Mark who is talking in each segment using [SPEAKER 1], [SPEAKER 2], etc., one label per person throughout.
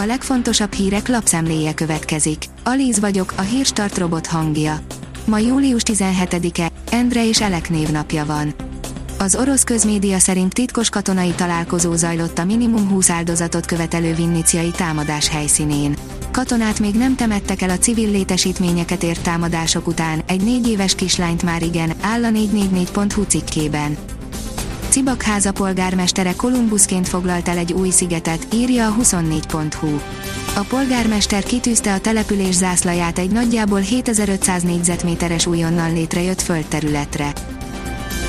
[SPEAKER 1] A legfontosabb hírek lapszemléje következik. Alíz vagyok, a hírstart robot hangja. Ma július 17-e, Endre és Elek névnapja van. Az orosz közmédia szerint titkos katonai találkozó zajlott a minimum 20 áldozatot követelő vinniciai támadás helyszínén. Katonát még nem temettek el a civil létesítményeket ért támadások után, egy négy éves kislányt már igen, áll a 444.hu cikkében. Cibakháza polgármestere Kolumbuszként foglalt el egy új szigetet, írja a 24.hu. A polgármester kitűzte a település zászlaját egy nagyjából 7500 négyzetméteres újonnan létrejött földterületre.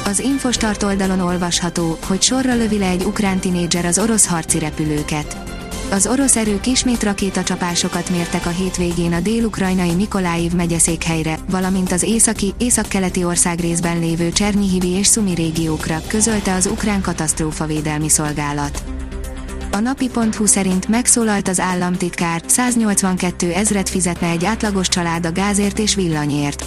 [SPEAKER 1] Az Infostart oldalon olvasható, hogy sorra lövi le egy ukrán tinédzser az orosz harci repülőket. Az orosz erők ismét rakétacsapásokat mértek a hétvégén a dél-ukrajnai Mikoláiv megyeszékhelyre, valamint az északi, északkeleti országrészben lévő Csernyihivi és Szumi régiókra, közölte az ukrán katasztrófavédelmi szolgálat. A napi.hu szerint megszólalt az államtitkár, 182 ezret fizetne egy átlagos család a gázért és villanyért.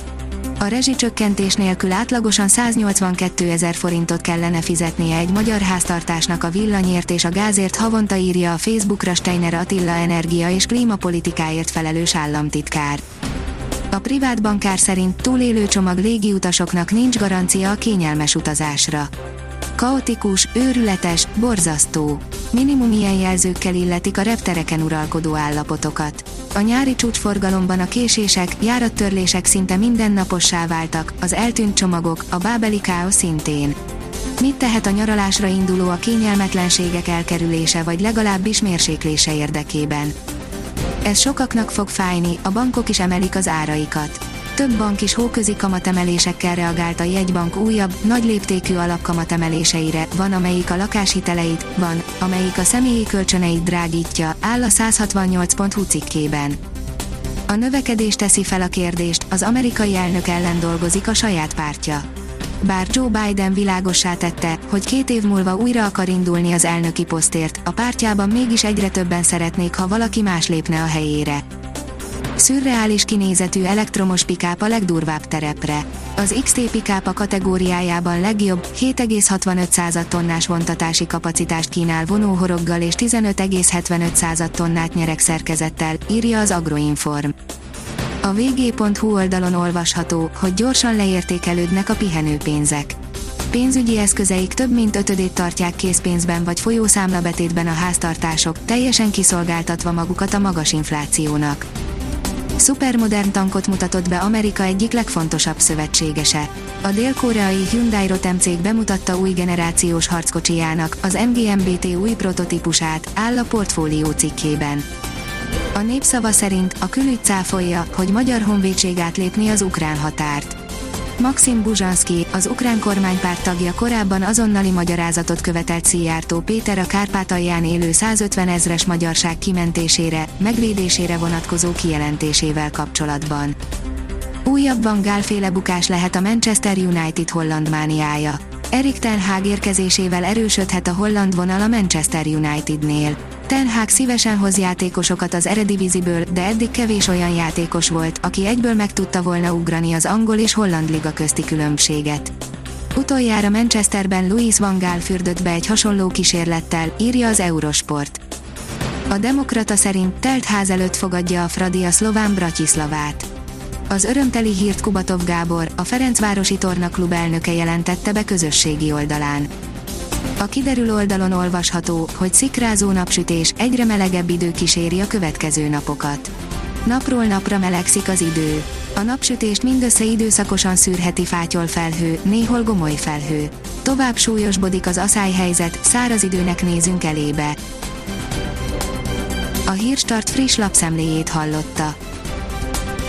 [SPEAKER 1] A rezsicsökkentés nélkül átlagosan 182 ezer forintot kellene fizetnie egy magyar háztartásnak a villanyért és a gázért havonta írja a Facebookra Steiner Attila energia és klímapolitikáért felelős államtitkár. A privát bankár szerint túlélő csomag légiutasoknak nincs garancia a kényelmes utazásra. Kaotikus, őrületes, borzasztó. Minimum ilyen jelzőkkel illetik a reptereken uralkodó állapotokat. A nyári csúcsforgalomban a késések, járattörlések szinte mindennapossá váltak, az eltűnt csomagok, a bábeli káosz szintén. Mit tehet a nyaralásra induló a kényelmetlenségek elkerülése vagy legalábbis mérséklése érdekében? Ez sokaknak fog fájni, a bankok is emelik az áraikat. Több bank is hóközi kamatemelésekkel reagált a jegybank újabb, nagy léptékű alapkamatemeléseire, van amelyik a lakáshiteleit, van, amelyik a személyi kölcsöneit drágítja, áll a 168.hu cikkében. A növekedés teszi fel a kérdést, az amerikai elnök ellen dolgozik a saját pártja. Bár Joe Biden világossá tette, hogy két év múlva újra akar indulni az elnöki posztért, a pártjában mégis egyre többen szeretnék, ha valaki más lépne a helyére. Szürreális kinézetű elektromos pikáp a legdurvább terepre. Az XT pikápa kategóriájában legjobb, 7,65% tonnás vontatási kapacitást kínál vonóhoroggal és 15,75% tonnát nyerek szerkezettel, írja az Agroinform. A vg.hu oldalon olvasható, hogy gyorsan leértékelődnek a pihenőpénzek. Pénzügyi eszközeik több mint ötödét tartják készpénzben vagy folyószámlabetétben a háztartások, teljesen kiszolgáltatva magukat a magas inflációnak szupermodern tankot mutatott be Amerika egyik legfontosabb szövetségese. A dél-koreai Hyundai Rotem cég bemutatta új generációs harckocsijának, az MGMBT új prototípusát, áll a portfólió cikkében. A népszava szerint a külügy cáfolja, hogy magyar honvédség átlépni az ukrán határt. Maxim Buzsanski, az ukrán kormánypárt tagja korábban azonnali magyarázatot követelt Szijjártó Péter a Kárpátalján élő 150 ezres magyarság kimentésére, megvédésére vonatkozó kijelentésével kapcsolatban. Újabb Van Gálféle bukás lehet a Manchester United holland mániája. Erik Ten Hag érkezésével erősödhet a holland vonal a Manchester Unitednél. Ten Hag szívesen hoz játékosokat az Erediviziből, de eddig kevés olyan játékos volt, aki egyből meg tudta volna ugrani az angol és holland liga közti különbséget. Utoljára Manchesterben Louis van Gaal fürdött be egy hasonló kísérlettel, írja az Eurosport. A Demokrata szerint telt ház előtt fogadja a Fradi a szlován Bratislavát. Az örömteli hírt Kubatov Gábor, a Ferencvárosi Torna klub elnöke jelentette be közösségi oldalán. A kiderül oldalon olvasható, hogy szikrázó napsütés, egyre melegebb idő kíséri a következő napokat. Napról napra melegszik az idő. A napsütést mindössze időszakosan szűrheti fátyol felhő, néhol gomoly felhő. Tovább súlyosbodik az helyzet, száraz időnek nézünk elébe. A Hírstart friss lapszemléjét hallotta.